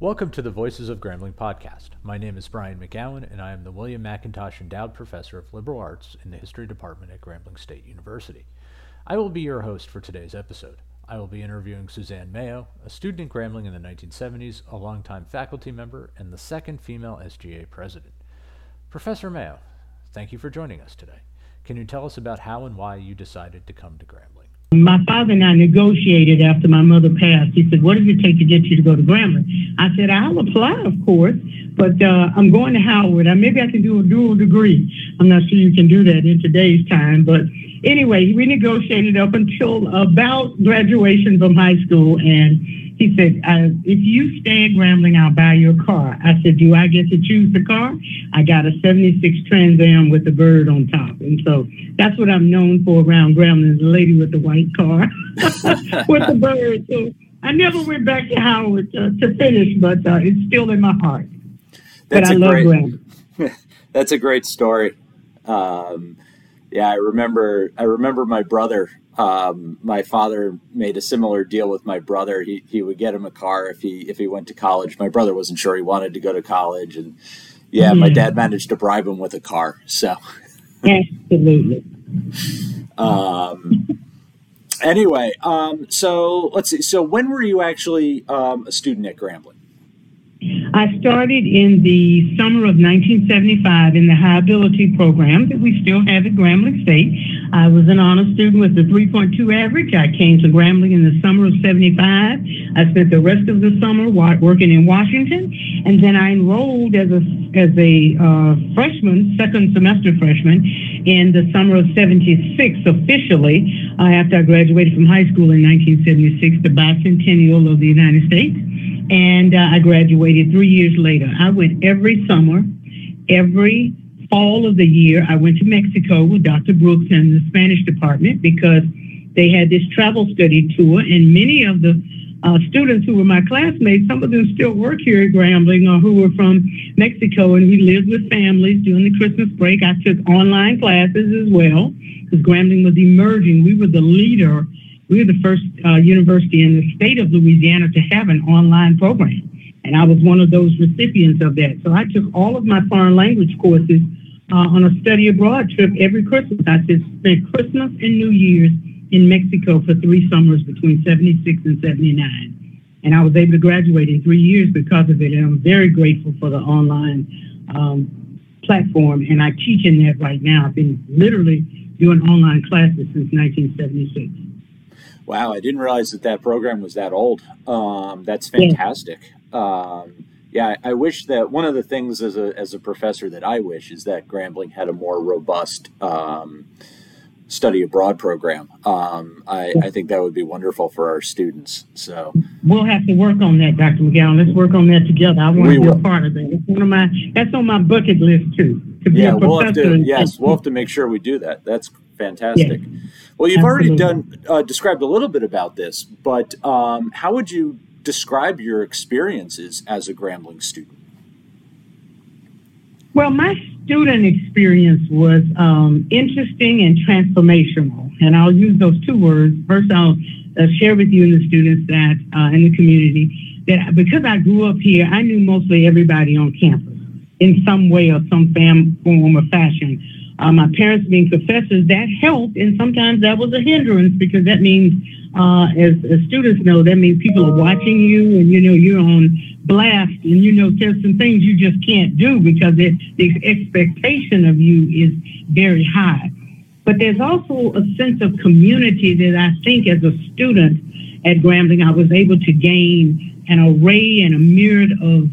Welcome to the Voices of Grambling podcast. My name is Brian McGowan, and I am the William McIntosh Endowed Professor of Liberal Arts in the History Department at Grambling State University. I will be your host for today's episode. I will be interviewing Suzanne Mayo, a student at Grambling in the 1970s, a longtime faculty member, and the second female SGA president. Professor Mayo, thank you for joining us today. Can you tell us about how and why you decided to come to Grambling? My father and I negotiated after my mother passed. He said, What does it take to get you to go to Grambling? I said, I'll apply, of course, but uh, I'm going to Howard. Uh, maybe I can do a dual degree. I'm not sure you can do that in today's time. But anyway, we negotiated up until about graduation from high school. And he said, uh, if you stay at Grambling, I'll buy you a car. I said, do I get to choose the car? I got a 76 Trans Am with a bird on top. And so that's what I'm known for around Grambling, the lady with the white car with the bird. So I never went back to Howard to, to finish, but uh, it's still in my heart. That's but I love great, Grambling. that's a great story. Um, yeah, I remember. I remember my brother um, my father made a similar deal with my brother. He he would get him a car if he if he went to college. My brother wasn't sure he wanted to go to college, and yeah, my dad managed to bribe him with a car. So absolutely. um. Anyway, um, so let's see. So when were you actually um, a student at Grambling? I started in the summer of 1975 in the high ability program that we still have at Grambling State. I was an honor student with a 3.2 average. I came to Grambling in the summer of 75. I spent the rest of the summer working in Washington, and then I enrolled as a as a uh, freshman, second semester freshman, in the summer of 76 officially uh, after I graduated from high school in 1976, the bicentennial of the United States and uh, I graduated three years later. I went every summer, every fall of the year. I went to Mexico with Dr. Brooks and the Spanish department because they had this travel study tour, and many of the uh, students who were my classmates, some of them still work here at Grambling or who were from Mexico, and we lived with families during the Christmas break. I took online classes as well because Grambling was emerging. We were the leader we were the first uh, university in the state of Louisiana to have an online program. And I was one of those recipients of that. So I took all of my foreign language courses uh, on a study abroad trip every Christmas. I just spent Christmas and New Year's in Mexico for three summers between 76 and 79. And I was able to graduate in three years because of it. And I'm very grateful for the online um, platform. And I teach in that right now. I've been literally doing online classes since 1976. Wow, I didn't realize that that program was that old. Um, that's fantastic. Yeah. Um, yeah, I wish that one of the things as a as a professor that I wish is that Grambling had a more robust um, study abroad program. Um, I, I, think that would be wonderful for our students. So we'll have to work on that, Dr. McGowan. Let's work on that together. I want to be a part of that. It's one of my that's on my bucket list too. To be yeah, a professor we'll have to. Yes, we'll have to make sure we do that. That's fantastic. Yeah. Well, you've Absolutely. already done uh, described a little bit about this, but um, how would you describe your experiences as a Grambling student? Well, my student experience was um, interesting and transformational, and I'll use those two words. First, I'll uh, share with you and the students that uh, in the community that because I grew up here, I knew mostly everybody on campus in some way or some fam- form or fashion uh, my parents being professors, that helped, and sometimes that was a hindrance because that means, uh, as, as, students know, that means people are watching you, and you know you're on blast, and you know there's some things you just can't do because it, the expectation of you is very high. But there's also a sense of community that I think, as a student at Grambling, I was able to gain an array and a myriad of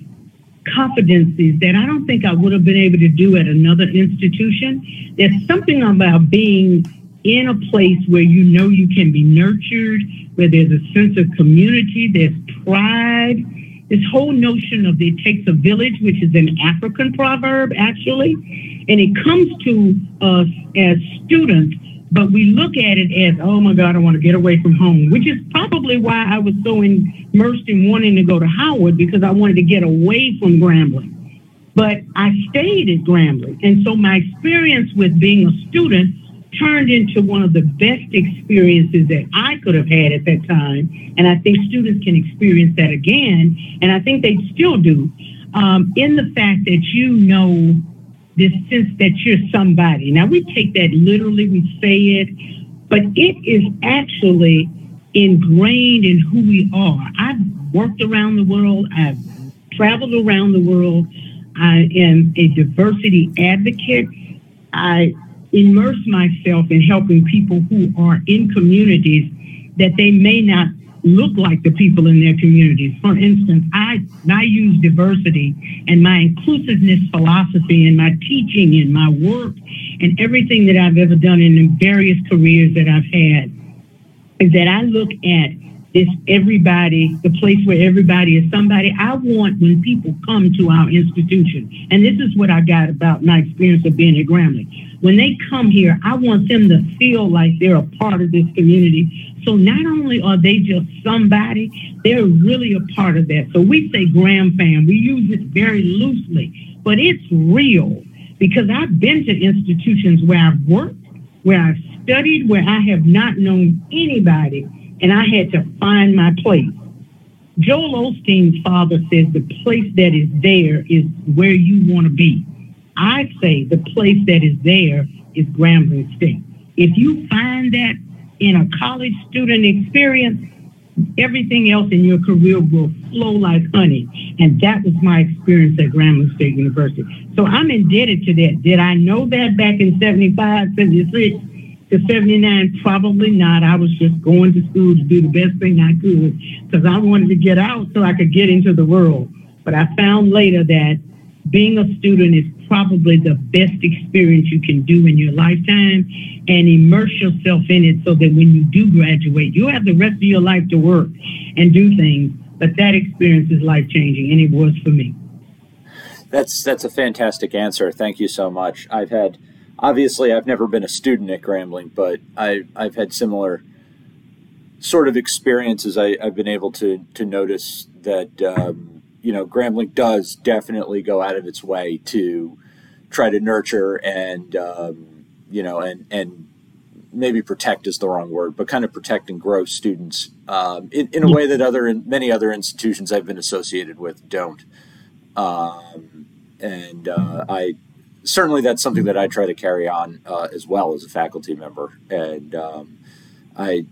competencies that I don't think I would have been able to do at another institution. There's something about being in a place where you know you can be nurtured, where there's a sense of community, there's pride. This whole notion of it takes a village, which is an African proverb, actually, and it comes to us as students but we look at it as, oh my God, I want to get away from home, which is probably why I was so immersed in wanting to go to Howard because I wanted to get away from Grambling. But I stayed at Grambling. And so my experience with being a student turned into one of the best experiences that I could have had at that time. And I think students can experience that again. And I think they still do um, in the fact that you know this sense that you're somebody. Now, we take that literally, we say it, but it is actually ingrained in who we are. I've worked around the world, I've traveled around the world. I am a diversity advocate. I immerse myself in helping people who are in communities that they may not look like the people in their communities. For instance, I, I use diversity and my inclusiveness philosophy in my teaching, and my work, and everything that I've ever done in the various careers that I've had. Is that I look at this everybody, the place where everybody is somebody. I want when people come to our institution, and this is what I got about my experience of being at Grambling. When they come here, I want them to feel like they're a part of this community. So not only are they just somebody, they're really a part of that. So we say Gram fam. We use it very loosely, but it's real because I've been to institutions where I've worked, where I've studied, where I have not known anybody and I had to find my place. Joel Osteen's father says the place that is there is where you want to be. I say the place that is there is Grambling State. If you find that in a college student experience, everything else in your career will flow like honey. And that was my experience at Grambling State University. So I'm indebted to that. Did I know that back in 75, 76? To 79, probably not. I was just going to school to do the best thing I could because I wanted to get out so I could get into the world. But I found later that being a student is probably the best experience you can do in your lifetime and immerse yourself in it so that when you do graduate, you'll have the rest of your life to work and do things. But that experience is life changing, and it was for me. That's that's a fantastic answer. Thank you so much. I've had obviously I've never been a student at Grambling, but I, I've had similar sort of experiences. I, have been able to to notice that um, you know Grambling does definitely go out of its way to try to nurture and um, you know and and maybe protect is the wrong word, but kind of protect and grow students um, in, in a way that other many other institutions I've been associated with don't. Um, and uh, I certainly that's something that I try to carry on uh, as well as a faculty member. And um, I,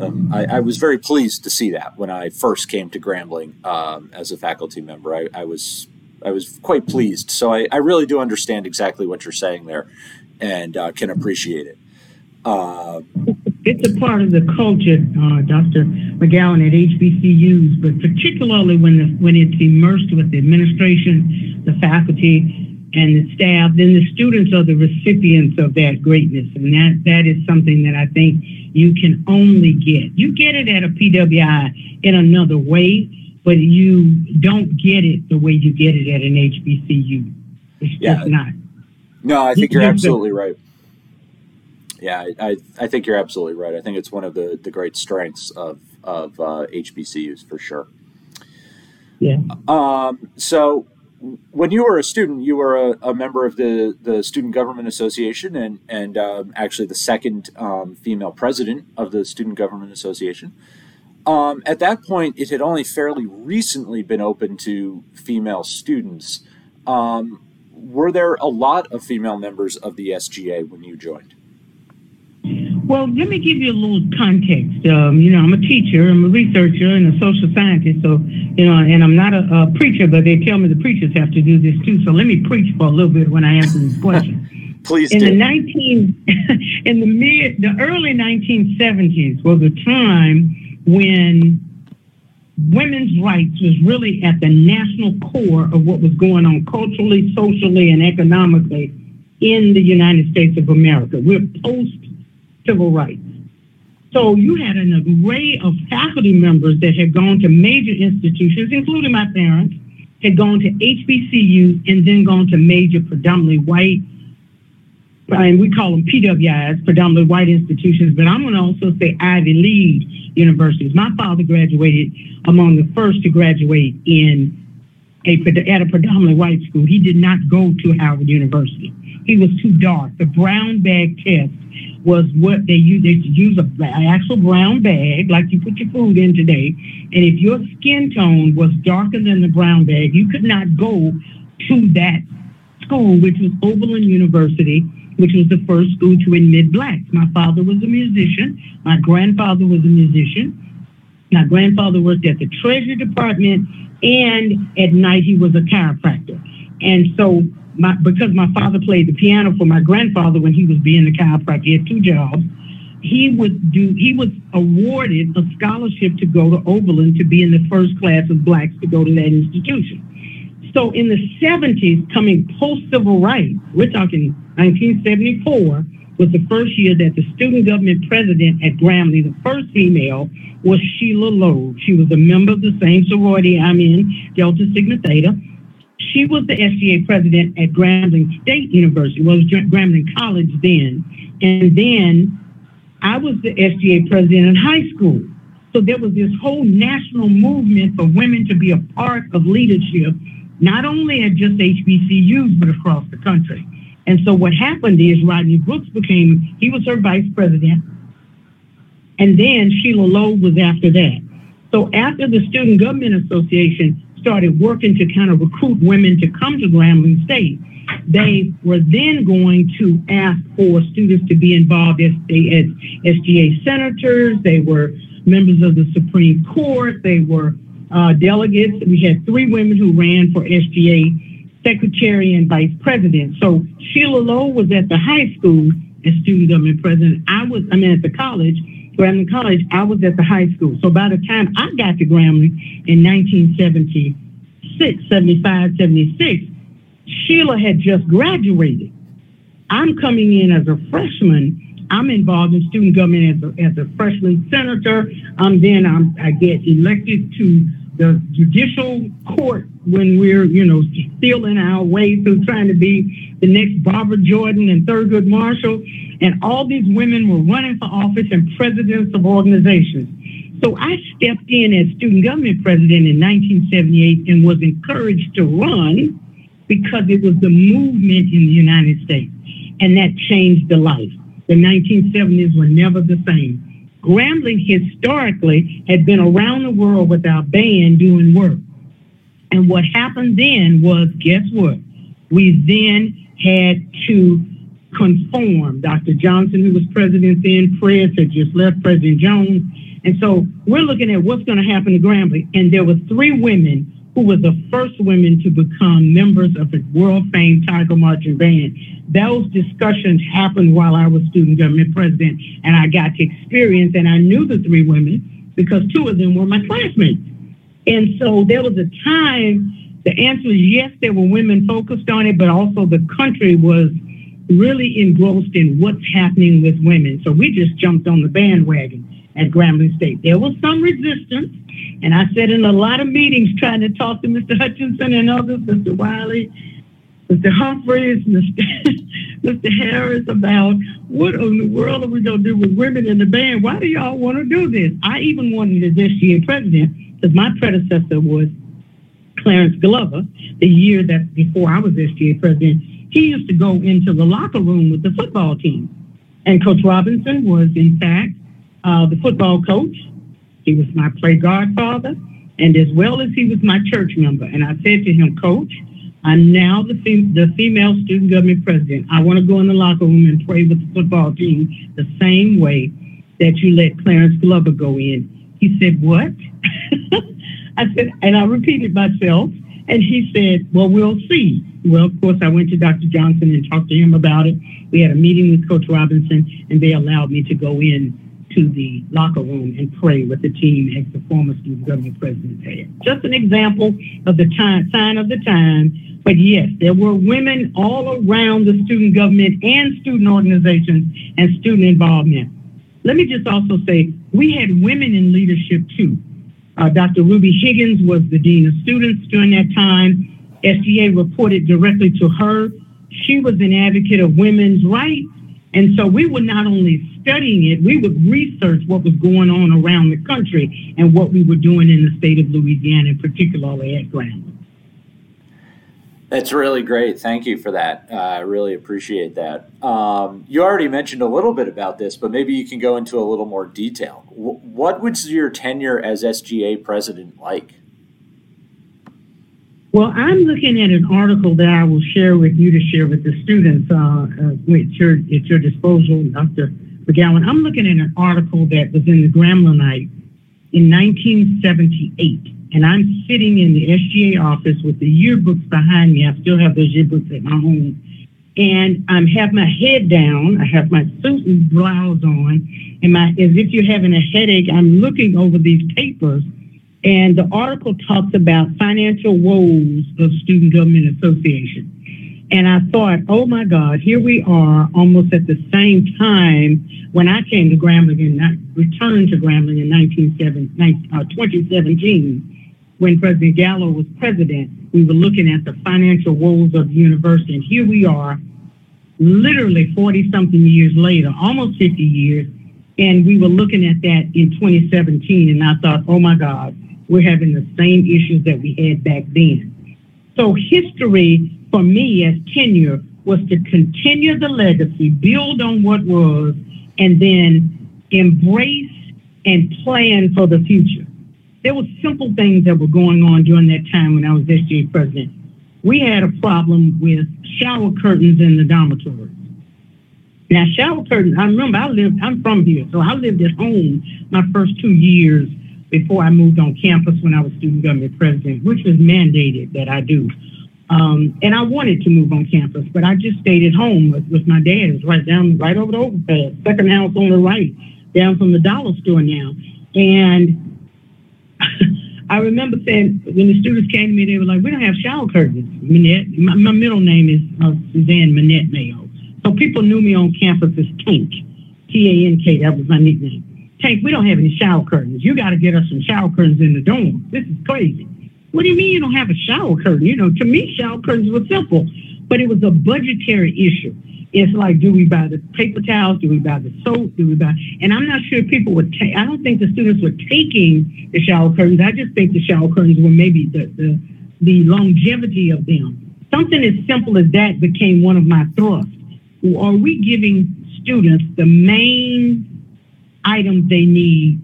um, I, I, was very pleased to see that when I first came to Grambling um, as a faculty member. I, I, was I was quite pleased. So I, I, really do understand exactly what you're saying there, and uh, can appreciate it. Uh, it's a part of the culture, uh, Dr. McGowan, at HBCUs, but particularly when the, when it's immersed with the administration, the faculty, and the staff, then the students are the recipients of that greatness. And that, that is something that I think you can only get. You get it at a PWI in another way, but you don't get it the way you get it at an HBCU. It's yeah. just not. No, I think you're absolutely right. Yeah, I, I, I, think you're absolutely right. I think it's one of the, the great strengths of, of uh, HBCUs for sure. Yeah. Um, so when you were a student, you were a, a, member of the, the Student Government Association and, and um, actually the second um, female president of the Student Government Association. Um, at that point, it had only fairly recently been open to female students. Um, were there a lot of female members of the SGA when you joined? Well, let me give you a little context. Um, you know, I'm a teacher, I'm a researcher, and a social scientist. So, you know, and I'm not a, a, preacher, but they tell me the preachers have to do this too. So let me preach for a little bit when I answer this question. Please in do. the 19 in the mid the early 1970s was a time when women's rights was really at the national core of what was going on culturally, socially, and economically in the United States of America. We're post civil rights. So you had an array of faculty members that had gone to major institutions, including my parents, had gone to HBCU and then gone to major predominantly white, and we call them PWIs, predominantly white institutions, but I'm going to also say Ivy League universities. My father graduated among the first to graduate in a, at a predominantly white school. He did not go to Howard University. He was too dark. The brown bag test was what they used. They use a, an actual brown bag, like you put your food in today. And if your skin tone was darker than the brown bag, you could not go to that school, which was Oberlin University, which was the first school to admit blacks. My father was a musician. My grandfather was a musician. My grandfather worked at the Treasury Department, and at night he was a chiropractor. And so my, because my father played the piano for my grandfather when he was being a chiropractor, he had two jobs. He would do. He was awarded a scholarship to go to Oberlin to be in the first class of blacks to go to that institution. So in the 70s, coming post civil rights, we're talking 1974 was the first year that the student government president at Grambling, the first female, was Sheila Loeb. She was a member of the same sorority I'm in, Delta Sigma Theta she was the SGA president at Grambling State University, well, it was Grambling College then. And then I was the SGA president in high school. So there was this whole national movement for women to be a part of leadership, not only at just HBCUs, but across the country. And so what happened is Rodney Brooks became, he was her vice president. And then Sheila Loeb was after that. So after the Student Government Association started working to kind of recruit women to come to Grambling State, they were then going to ask for students to be involved as, as SGA senators. They were members of the Supreme Court. They were uh, delegates. We had three women who ran for SGA secretary and vice president. So Sheila Loeb was at the high school as student government president. I was, I mean, at the college. Grambling College, I was at the high school. So by the time I got to Grambling in 1976, 75, 76, Sheila had just graduated. I'm coming in as a freshman. I'm involved in student government as a, as a freshman senator. Um, then I'm, I get elected to the judicial court when we're, you know, stealing our way through trying to be the next Barbara Jordan and Thurgood Marshall. And all these women were running for office and presidents of organizations. So I stepped in as student government president in 1978 and was encouraged to run because it was the movement in the United States. And that changed the life. The 1970s were never the same. Grambling historically had been around the world with our band doing work. And what happened then was, guess what? We then had to conform. Dr. Johnson, who was president then, Fred had just left, President Jones. And so we're looking at what's going to happen to Grambling. And there were three women who were the first women to become members of the world famed Tiger Marching Band. Those discussions happened while I was student government president, and I got to experience, and I knew the three women because two of them were my classmates. And so there was a time, the answer is yes, there were women focused on it, but also the country was really engrossed in what's happening with women. So we just jumped on the bandwagon at Grambling State. There was some resistance, and I sat in a lot of meetings trying to talk to Mr. Hutchinson and others, Mr. Wiley, Mr. Humphreys, Mr. Mr. Harris about what in the world are we going to do with women in the band? Why do y'all want to do this? I even wanted this year president because my predecessor was Clarence Glover, the year that before I was SGA president, he used to go into the locker room with the football team. And Coach Robinson was, in fact, uh, the football coach. He was my play godfather, and as well as he was my church member. And I said to him, Coach, I'm now the, fem- the female student government president. I want to go in the locker room and pray with the football team the same way that you let Clarence Glover go in. He said, What? I said, and I repeated myself. And he said, Well, we'll see. Well, of course, I went to Dr. Johnson and talked to him about it. We had a meeting with Coach Robinson, and they allowed me to go in to the locker room and pray with the team as the former student government president had. Just an example of the time, sign of the time. But yes, there were women all around the student government and student organizations and student involvement. Let me just also say, we had women in leadership too. Uh, Dr. Ruby Higgins was the Dean of Students during that time. SGA reported directly to her. She was an advocate of women's rights. And so we were not only studying it, we would research what was going on around the country and what we were doing in the state of Louisiana, particularly at Grambling. That's really great. Thank you for that. Uh, I really appreciate that. Um, you already mentioned a little bit about this, but maybe you can go into a little more detail. W- what was your tenure as SGA president like? Well, I'm looking at an article that I will share with you to share with the students uh, uh, with your, at your disposal, Dr. McGowan. I'm looking at an article that was in the Gramblinite in 1978 and I'm sitting in the SGA office with the yearbooks behind me. I still have those yearbooks at my home. And I'm have my head down. I have my suit and blouse on. And my, as if you're having a headache, I'm looking over these papers. And the article talks about financial woes of Student Government Association. And I thought, oh my God, here we are almost at the same time when I came to Grambling and returned to Grambling in 19, uh, 2017 when President Gallot was president, we were looking at the financial woes of the university. And here we are, literally 40 something years later, almost 50 years. And we were looking at that in 2017. And I thought, oh my God, we're having the same issues that we had back then. So history for me as tenure was to continue the legacy, build on what was, and then embrace and plan for the future there were simple things that were going on during that time when I was SGA president. We had a problem with shower curtains in the dormitories. Now, shower curtains, I remember I lived, I'm from here, so I lived at home my first two years before I moved on campus when I was student government president, which was mandated that I do. Um, and I wanted to move on campus, but I just stayed at home with, with my dad. It was right down, right over the overpass, second house on the right, down from the dollar store now. And I remember saying when the students came to me, they were like, "We don't have shower curtains." Minette, my, my middle name is uh, Suzanne Minette Mayo, so people knew me on campus as Tank, T A N K. That was my nickname. Tank, we don't have any shower curtains. You got to get us some shower curtains in the dorm. This is crazy. What do you mean you don't have a shower curtain? You know, to me, shower curtains were simple, but it was a budgetary issue. It's like, do we buy the paper towels? Do we buy the soap? Do we buy? And I'm not sure people would take. I don't think the students were taking the shower curtains. I just think the shower curtains were maybe the the, the longevity of them. Something as simple as that became one of my thrusts. Are we giving students the main items they need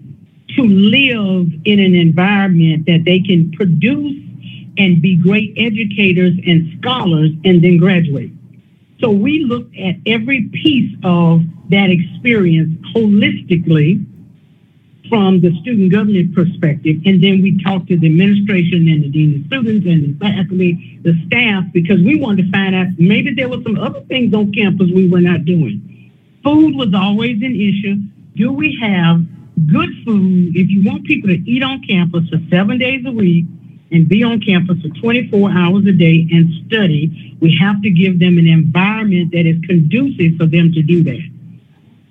to live in an environment that they can produce and be great educators and scholars and then graduate? So we looked at every piece of that experience holistically from the student government perspective. And then we talked to the administration and the dean of students and the faculty, the staff, because we wanted to find out maybe there were some other things on campus we were not doing. Food was always an issue. Do we have good food? If you want people to eat on campus for seven days a week, and be on campus for 24 hours a day and study, we have to give them an environment that is conducive for them to do that.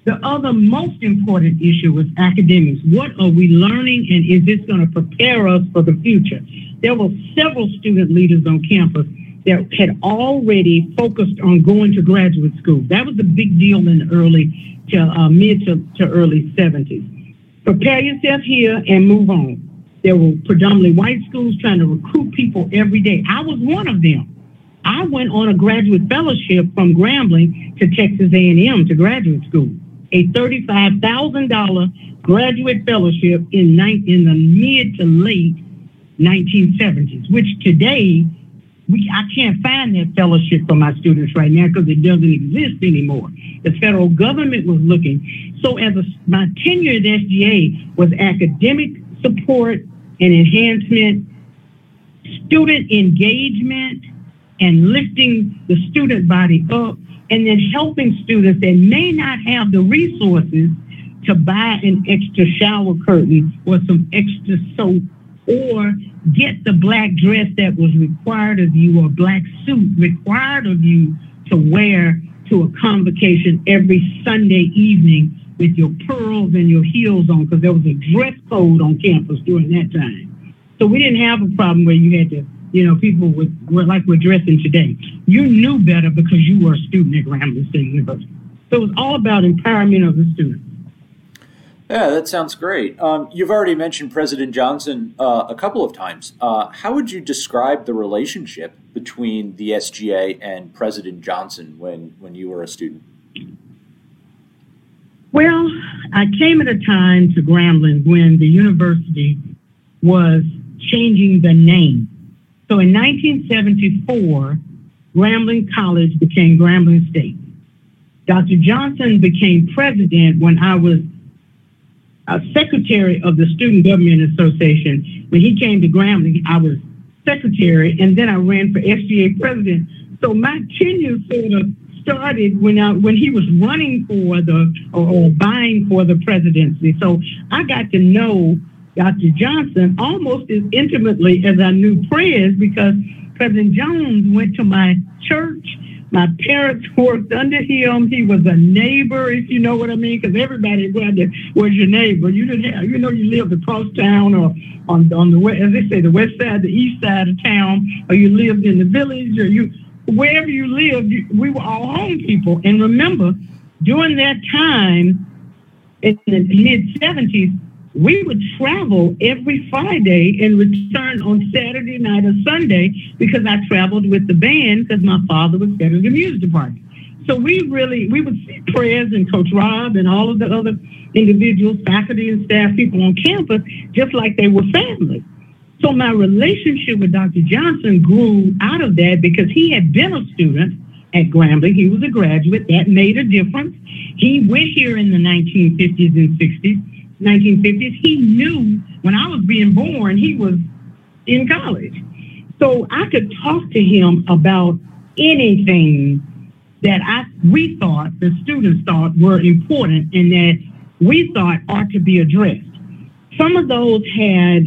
The other most important issue was academics. What are we learning and is this going to prepare us for the future? There were several student leaders on campus that had already focused on going to graduate school. That was a big deal in the early to uh, mid to, to early 70s. Prepare yourself here and move on. There were predominantly white schools trying to recruit people every day. I was one of them. I went on a graduate fellowship from Grambling to Texas A&M to graduate school, a $35,000 graduate fellowship in, in the mid to late 1970s, which today we, I can't find that fellowship for my students right now because it doesn't exist anymore. The federal government was looking. So as a, my tenure at SGA was academic support and enhancement, student engagement, and lifting the student body up, and then helping students that may not have the resources to buy an extra shower curtain or some extra soap or get the black dress that was required of you or black suit required of you to wear to a convocation every Sunday evening with your pearls and your heels on because there was a dress code on campus during that time. So we didn't have a problem where you had to, you know, people would, were like we're dressing today. You knew better because you were a student at Grambling State University. So it was all about empowerment of the students. Yeah, that sounds great. Um, you've already mentioned President Johnson uh, a couple of times. Uh, how would you describe the relationship between the SGA and President Johnson when, when you were a student? Well, I came at a time to Grambling when the university was changing the name. So in 1974, Grambling College became Grambling State. Dr. Johnson became president when I was a secretary of the Student Government Association. When he came to Grambling, I was secretary, and then I ran for SGA president. So my tenure sort of started when I, when he was running for the or, or for the presidency. So I got to know Dr. Johnson almost as intimately as I knew Prez because President Jones went to my church. My parents worked under him. He was a neighbor, if you know what I mean, because everybody was your neighbor. You didn't have, you know, you lived across town or on on the as they say, the west side, the east side of town, or you lived in the village, or you wherever you lived, we were all home people. And remember, during that time in the mid 70s, we would travel every Friday and return on Saturday night or Sunday because I traveled with the band because my father was head of the music department. So we really we would see Prez and Coach Rob and all of the other individuals, faculty and staff people on campus, just like they were family. So my relationship with Dr. Johnson grew out of that because he had been a student at Grambling. He was a graduate. That made a difference. He went here in the 1950s and 60s, 1950s. He knew when I was being born, he was in college. So I could talk to him about anything that I we thought the students thought were important and that we thought ought to be addressed. Some of those had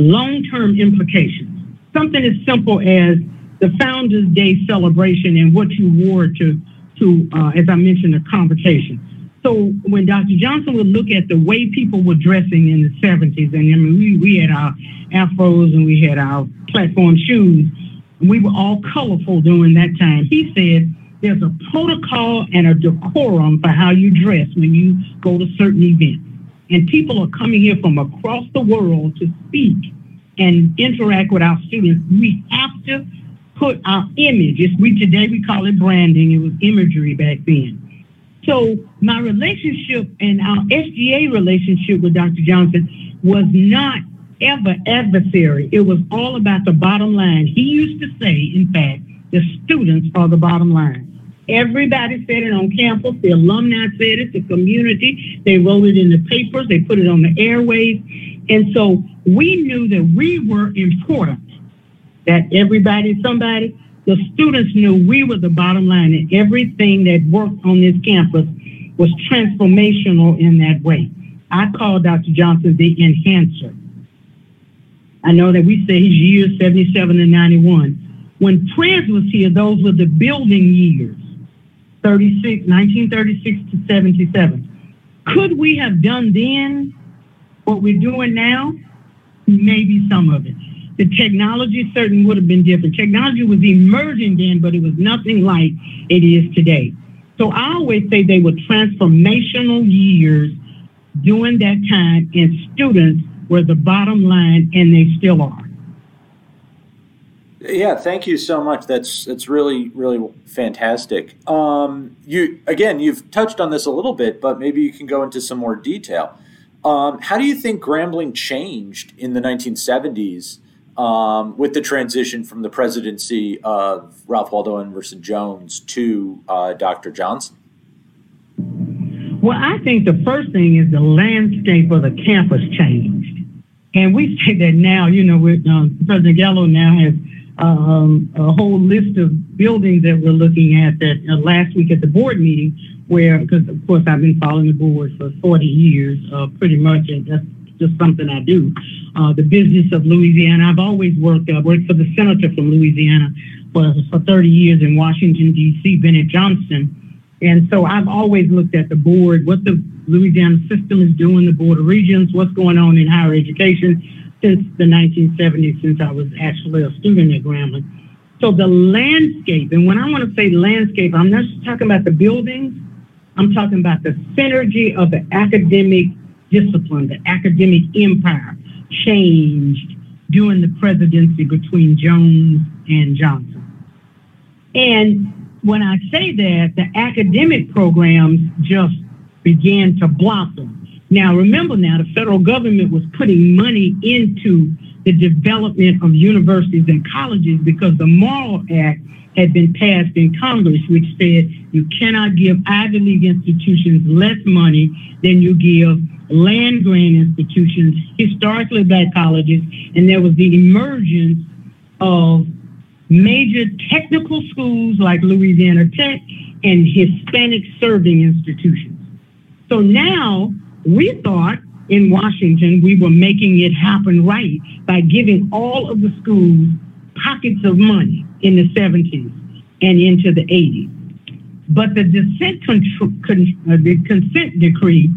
long term implications. Something as simple as the Founders Day celebration and what you wore to, to uh, as I mentioned, the convocation. So when Dr. Johnson would look at the way people were dressing in the 70s, and I mean, we, we had our afros and we had our platform shoes, we were all colorful during that time. He said there's a protocol and a decorum for how you dress when you go to certain events and people are coming here from across the world to speak and interact with our students, we have to put our image. We today we call it branding. It was imagery back then. So my relationship and our SGA relationship with Dr. Johnson was not ever adversary. It was all about the bottom line. He used to say, in fact, the students are the bottom line. Everybody said it on campus. The alumni said it, the community. They wrote it in the papers. They put it on the airways. And so we knew that we were important, that everybody, somebody, the students knew we were the bottom line and everything that worked on this campus was transformational in that way. I call Dr. Johnson the enhancer. I know that we say his years 77 and 91. When Prez was here, those were the building years. 36, 1936 to 77. Could we have done then what we're doing now? Maybe some of it. The technology certainly would have been different. Technology was emerging then, but it was nothing like it is today. So I always say they were transformational years during that time, and students were the bottom line, and they still are. Yeah, thank you so much. That's that's really really fantastic. Um, you again, you've touched on this a little bit, but maybe you can go into some more detail. Um, how do you think Grambling changed in the 1970s um, with the transition from the presidency of Ralph Waldo Emerson Jones to uh, Dr. Johnson? Well, I think the first thing is the landscape of the campus changed. And we say that now, you know, with, uh, President Gallot now has um, a whole list of buildings that we're looking at that uh, last week at the board meeting, where, because of course I've been following the board for 40 years, uh, pretty much, and that's just something I do. Uh, the business of Louisiana, I've always worked, I worked for the senator from Louisiana for, for 30 years in Washington, D.C., Bennett Johnston And so I've always looked at the board, what the Louisiana system is doing, the Board of Regents, what's going on in higher education, since the 1970s, since I was actually a student at Grambling. So the landscape, and when I want to say landscape, I'm not just talking about the buildings. I'm talking about the synergy of the academic discipline, the academic empire changed during the presidency between Jones and Johnson. And when I say that, the academic programs just began to blossom. Now, remember now, the federal government was putting money into the development of universities and colleges because the Morrill Act had been passed in Congress, which said you cannot give Ivy League institutions less money than you give land grant institutions, historically black colleges, and there was the emergence of major technical schools like Louisiana Tech and Hispanic serving institutions. So now we thought in Washington we were making it happen right by giving all of the schools pockets of money in the 70s and into the 80s. But the dissent con- con- uh, the consent decree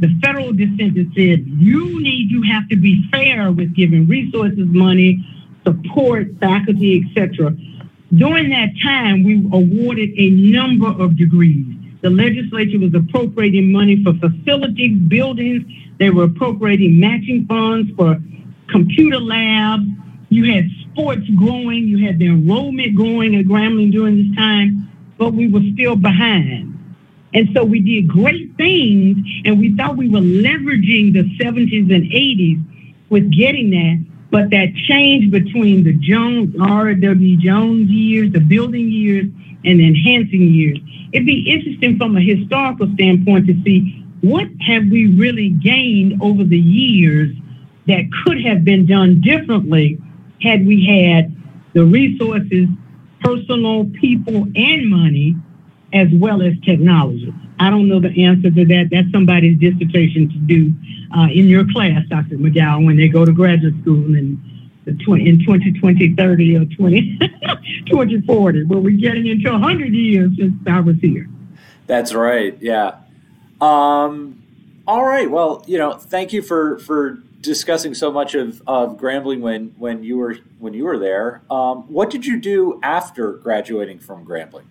the federal dissent said you need you have to be fair with giving resources, money, support, faculty, etc. During that time, we awarded a number of degrees. The legislature was appropriating money for facilities, buildings. They were appropriating matching funds for computer labs. You had sports growing. You had the enrollment growing at Grambling during this time, but we were still behind. And so we did great things, and we thought we were leveraging the 70s and 80s with getting that. But that change between the Jones, R.W. Jones years, the building years, and enhancing years, it'd be interesting from a historical standpoint to see what have we really gained over the years that could have been done differently had we had the resources, personal, people, and money as well as technology. I don't know the answer to that. That's somebody's dissertation to do uh, in your class, Dr. McGowan, when they go to graduate school in, the tw- in 2020, 30, or 20, 2040. But we're getting into 100 years since I was here. That's right. Yeah. Um, all right. Well, you know, thank you for, for discussing so much of, of Grambling when, when you were when you were there. Um, what did you do after graduating from Grambling?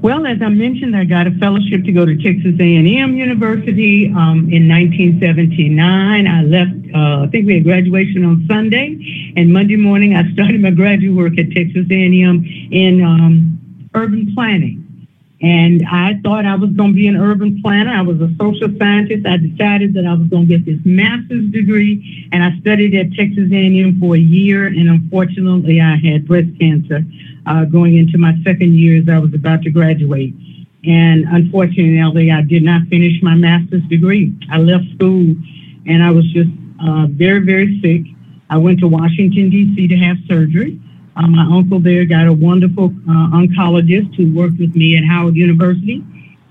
Well, as I mentioned, I got a fellowship to go to Texas A&M University um, in 1979. I left, uh, I think we had graduation on Sunday, and Monday morning I started my graduate work at Texas A&M in um, urban planning. And I thought I was going to be an urban planner. I was a social scientist. I decided that I was going to get this master's degree, and I studied at Texas A&M for a year. And unfortunately, I had breast cancer uh, going into my second year as I was about to graduate. And unfortunately, I did not finish my master's degree. I left school, and I was just uh, very, very sick. I went to Washington D.C. to have surgery. Uh, my uncle there got a wonderful uh, oncologist who worked with me at Howard University.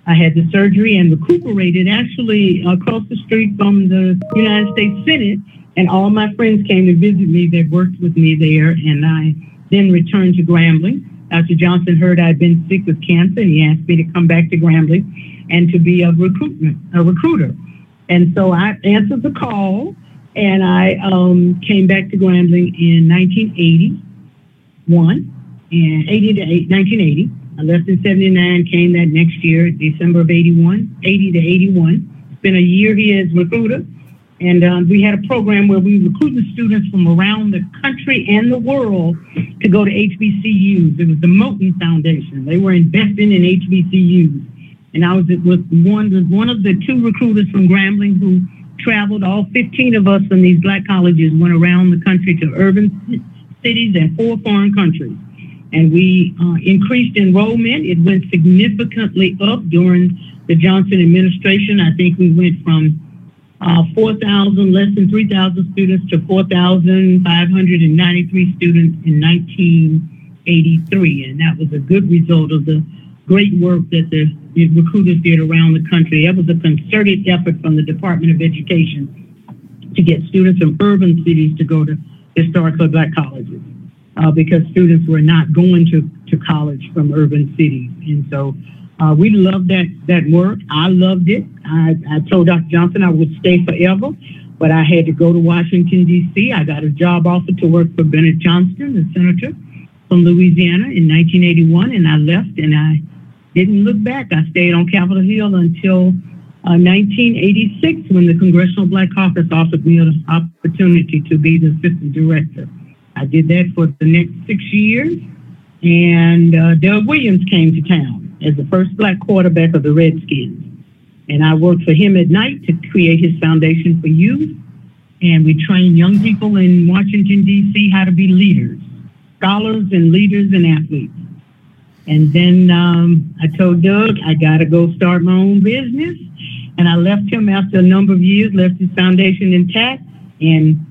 I had the surgery and recuperated actually across the street from the United States Senate. And all my friends came to visit me that worked with me there. And I then returned to Grambling. Dr. Johnson heard I'd been sick with cancer and he asked me to come back to Grambling and to be a recruitment, a recruiter. And so I answered the call and I um, came back to Grambling in 1981 and 80 to 8, 1980. I left in 79, came that next year, December of 81, 80 to 81. It's been a year here as recruiter. And um, we had a program where we recruited students from around the country and the world to go to HBCUs. It was the Moten Foundation. They were investing in HBCUs. And I was with one, one of the two recruiters from Grambling who traveled. All 15 of us from these black colleges went around the country to urban cities and four foreign countries. And we uh, increased enrollment. It went significantly up during the Johnson administration. I think we went from uh, 4,000, less than 3,000 students to 4,593 students in 1983. And that was a good result of the great work that the, recruiters did around the country. That was a concerted effort from the Department of Education to get students from urban cities to go to historically black colleges uh, because students were not going to, to college from urban cities. And so uh, we loved that, that work. I loved it. I, I told Dr. Johnson I would stay forever, but I had to go to Washington, D.C. I got a job offer to work for Bennett Johnston, the senator from Louisiana in 1981, and I left and I didn't look back. I stayed on Capitol Hill until uh, 1986 when the Congressional Black Caucus offered me an opportunity to be the assistant director. I did that for the next six years, and uh, Doug Williams came to town as the first black quarterback of the Redskins. And I worked for him at night to create his foundation for youth. And we train young people in Washington, D.C. how to be leaders, scholars and leaders and athletes. And then um, I told Doug I got to go start my own business. And I left him after a number of years, left his foundation intact, and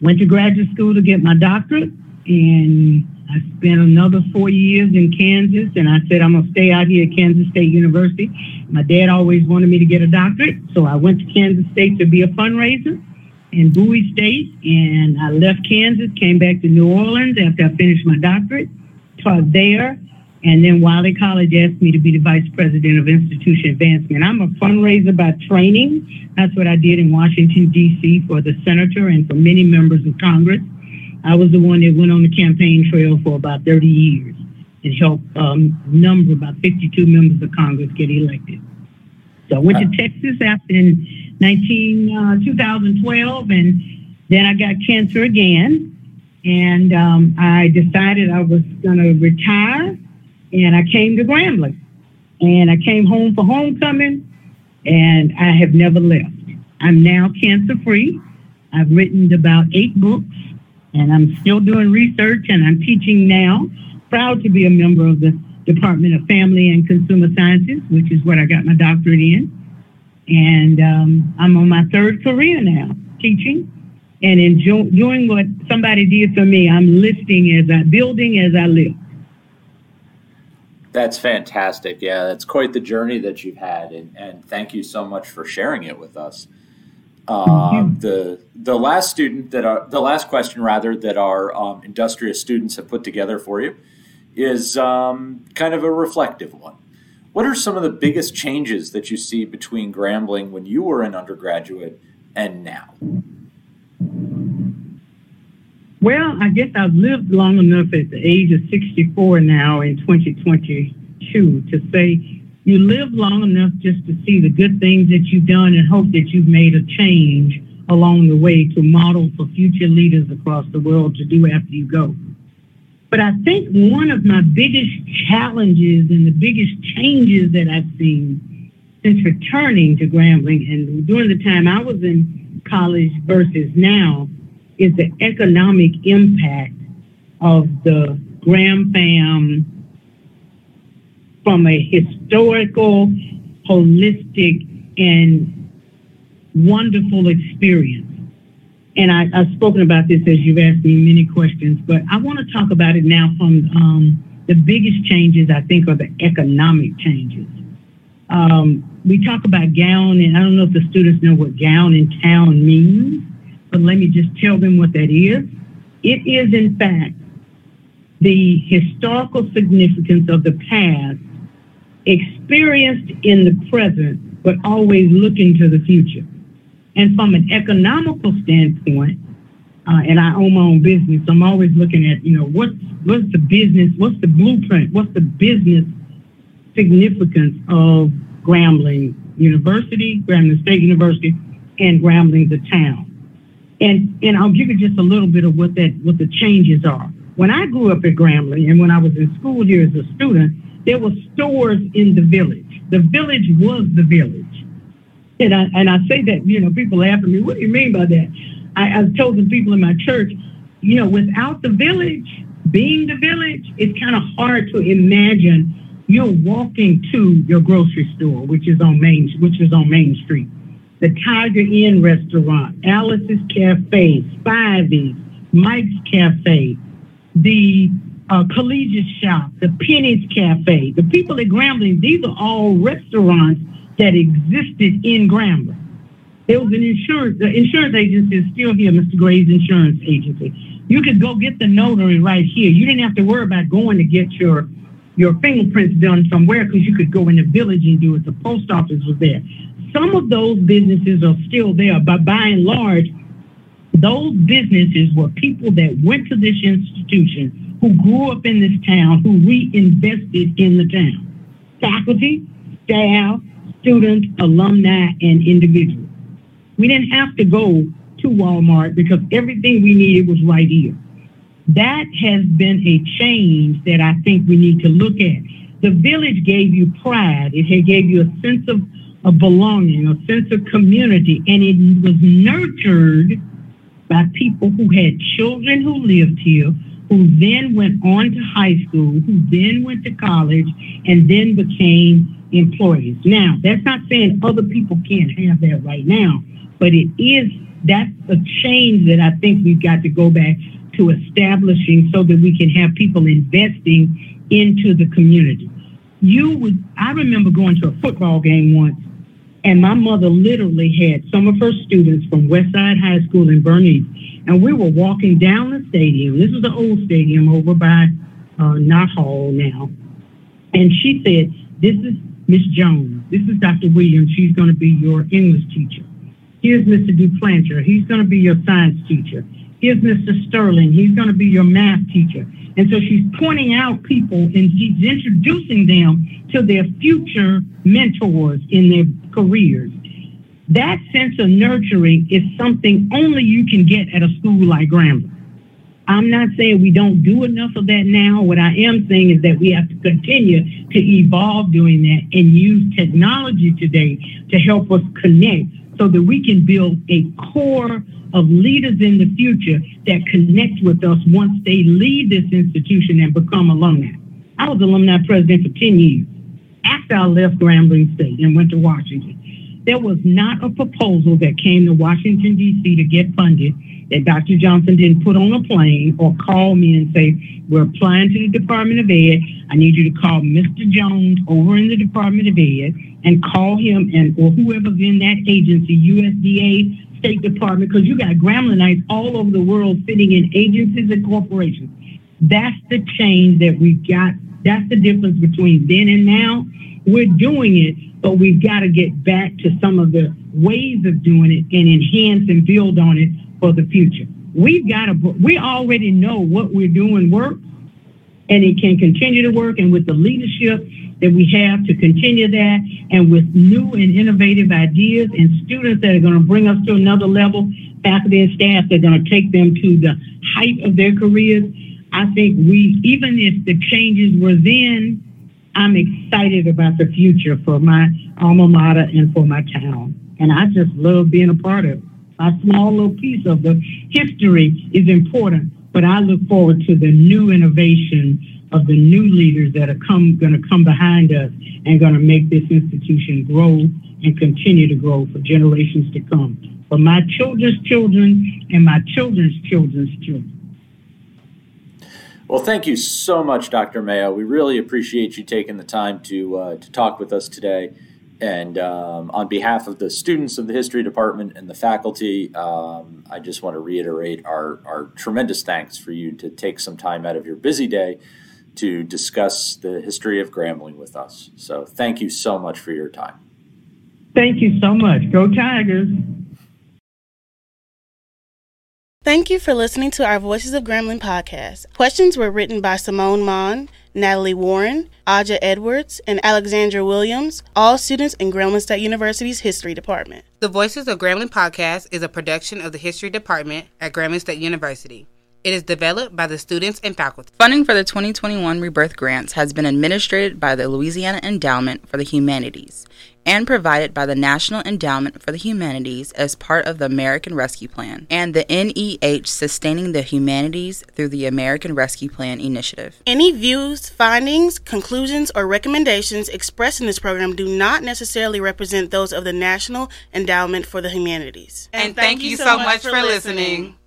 went to graduate school to get my doctorate. And I spent another four years in Kansas, and I said I'm gonna stay out here at Kansas State University. My dad always wanted me to get a doctorate, so I went to Kansas State to be a fundraiser in Bowie State, and I left Kansas, came back to New Orleans after I finished my doctorate, taught there, and then Wiley College asked me to be the vice president of institution advancement. I'm a fundraiser by training. That's what I did in Washington, D.C. for the senator and for many members of Congress. I was the one that went on the campaign trail for about 30 years and helped um, number about 52 members of Congress get elected. So I went to Texas after in 19, uh, 2012, and then I got cancer again. And um, I decided I was going to retire and I came to Grambling. And I came home for homecoming, and I have never left. I'm now cancer free. I've written about eight books, and I'm still doing research, and I'm teaching now. Proud to be a member of the Department of Family and Consumer Sciences, which is what I got my doctorate in. And um, I'm on my third career now, teaching and enjoy, doing what somebody did for me. I'm listing as I building as I live. That's fantastic. Yeah, that's quite the journey that you've had, and, and thank you so much for sharing it with us. Uh, the the last student that are the last question rather that our um, industrious students have put together for you is um, kind of a reflective one. What are some of the biggest changes that you see between Grambling when you were an undergraduate and now? Well, I guess I've lived long enough at the age of 64 now in 2022 to say you live long enough just to see the good things that you've done and hope that you've made a change along the way to model for future leaders across the world to do after you go. But I think one of my biggest challenges and the biggest changes that I've seen since returning to Grambling and during the time I was in college versus now is the economic impact of the Gram Fam from a historical, holistic, and wonderful experience. And I, have spoken about this as you've asked me many questions, but I want to talk about it now from um, the biggest changes, I think, are the economic changes. Um, we talk about gown, and I don't know if the students know what gown in town means but let me just tell them what that is. It is, in fact, the historical significance of the past experienced in the present, but always looking to the future. And from an economical standpoint, uh, and I own my own business, I'm always looking at, you know, what's, what's the business, what's the blueprint, what's the business significance of Grambling University, Grambling State University, and Grambling the town. And and I'll give you just a little bit of what that what the changes are. When I grew up at Grambling and when I was in school here as a student, there were stores in the village. The village was the village. And I and I say that, you know, people laugh at me, what do you mean by that? I, I've told the people in my church, you know, without the village, being the village, it's kind of hard to imagine you're walking to your grocery store, which is on Main, which is on Main Street the Tiger Inn restaurant, Alice's Cafe, Spivey's, Mike's Cafe, the uh, Collegiate Shop, the Penny's Cafe. The people at Grambling, these are all restaurants that existed in Grambling. There was an insurance, the insurance agency is still here, Mr. Gray's Insurance Agency. You could go get the notary right here. You didn't have to worry about going to get your your fingerprints done somewhere because you could go in the village and do it. The post office was there some of those businesses are still there, but by and large, those businesses were people that went to this institution, who grew up in this town, who reinvested in the town. faculty, staff, students, alumni, and individuals. We didn't have to go to Walmart because everything we needed was right here. That has been a change that I think we need to look at. The village gave you pride. It gave you a sense of, of belonging, a sense of community, and it was nurtured by people who had children who lived here, who then went on to high school, who then went to college, and then became employees. Now, that's not saying other people can't have that right now, but it is that's a change that I think we've got to go back to establishing so that we can have people investing into the community. You would I remember going to a football game once and my mother literally had some of her students from Westside High School in Bernice. And we were walking down the stadium. This is the old stadium over by uh, Knott Hall now. And she said, This is Miss Jones. This is Dr. Williams. She's going to be your English teacher. Here's Mr. Duplancher. He's going to be your science teacher. Here's Mr. Sterling. He's going to be your math teacher. And so she's pointing out people and she's introducing them to their future mentors in their careers. That sense of nurturing is something only you can get at a school like Grambling. I'm not saying we don't do enough of that now. What I am saying is that we have to continue to evolve doing that and use technology today to help us connect so that we can build a core of leaders in the future that connect with us once they leave this institution and become alumni. I was alumni president for 10 years after I left Grambling State and went to Washington. There was not a proposal that came to Washington, D.C. to get funded that Dr. Johnson didn't put on a plane or call me and say, We're applying to the Department of Ed. I need you to call Mr. Jones over in the Department of Ed and call him and or whoever's in that agency, USDA, State Department, because you got Gramblinites all over the world sitting in agencies and corporations. That's the change that we've got. That's the difference between then and now. We're doing it, but we've got to get back to some of the ways of doing it and enhance and build on it for the future. We've got to, we already know what we're doing works and it can continue to work. And with the leadership that we have to continue that and with new and innovative ideas and students that are going to bring us to another level, faculty and staff that are going to take them to the height of their careers. I think we, even if the changes were then, I'm excited about the future for my alma mater and for my town. And I just love being a part of it. A small little piece of the history is important, but I look forward to the new innovation of the new leaders that are come going to come behind us and going to make this institution grow and continue to grow for generations to come. For my children's children and my children's children's children. Well, thank you so much, Dr. Mayo. We really appreciate you taking the time to uh, to talk with us today. And um, on behalf of the students of the history department and the faculty, um, I just want to reiterate our, our tremendous thanks for you to take some time out of your busy day to discuss the history of Grambling with us. So thank you so much for your time. Thank you so much. Go Tigers. Thank you for listening to our Voices of Grambling podcast. Questions were written by Simone Mon, Natalie Warren, Aja Edwards, and Alexandra Williams, all students in Grambling State University's History Department. The Voices of Grambling podcast is a production of the History Department at Grambling State University. It is developed by the students and faculty. Funding for the 2021 Rebirth Grants has been administered by the Louisiana Endowment for the Humanities and provided by the National Endowment for the Humanities as part of the American Rescue Plan and the NEH Sustaining the Humanities through the American Rescue Plan initiative. Any views, findings, conclusions, or recommendations expressed in this program do not necessarily represent those of the National Endowment for the Humanities. And, and thank, thank, you so much, much for listening. listening.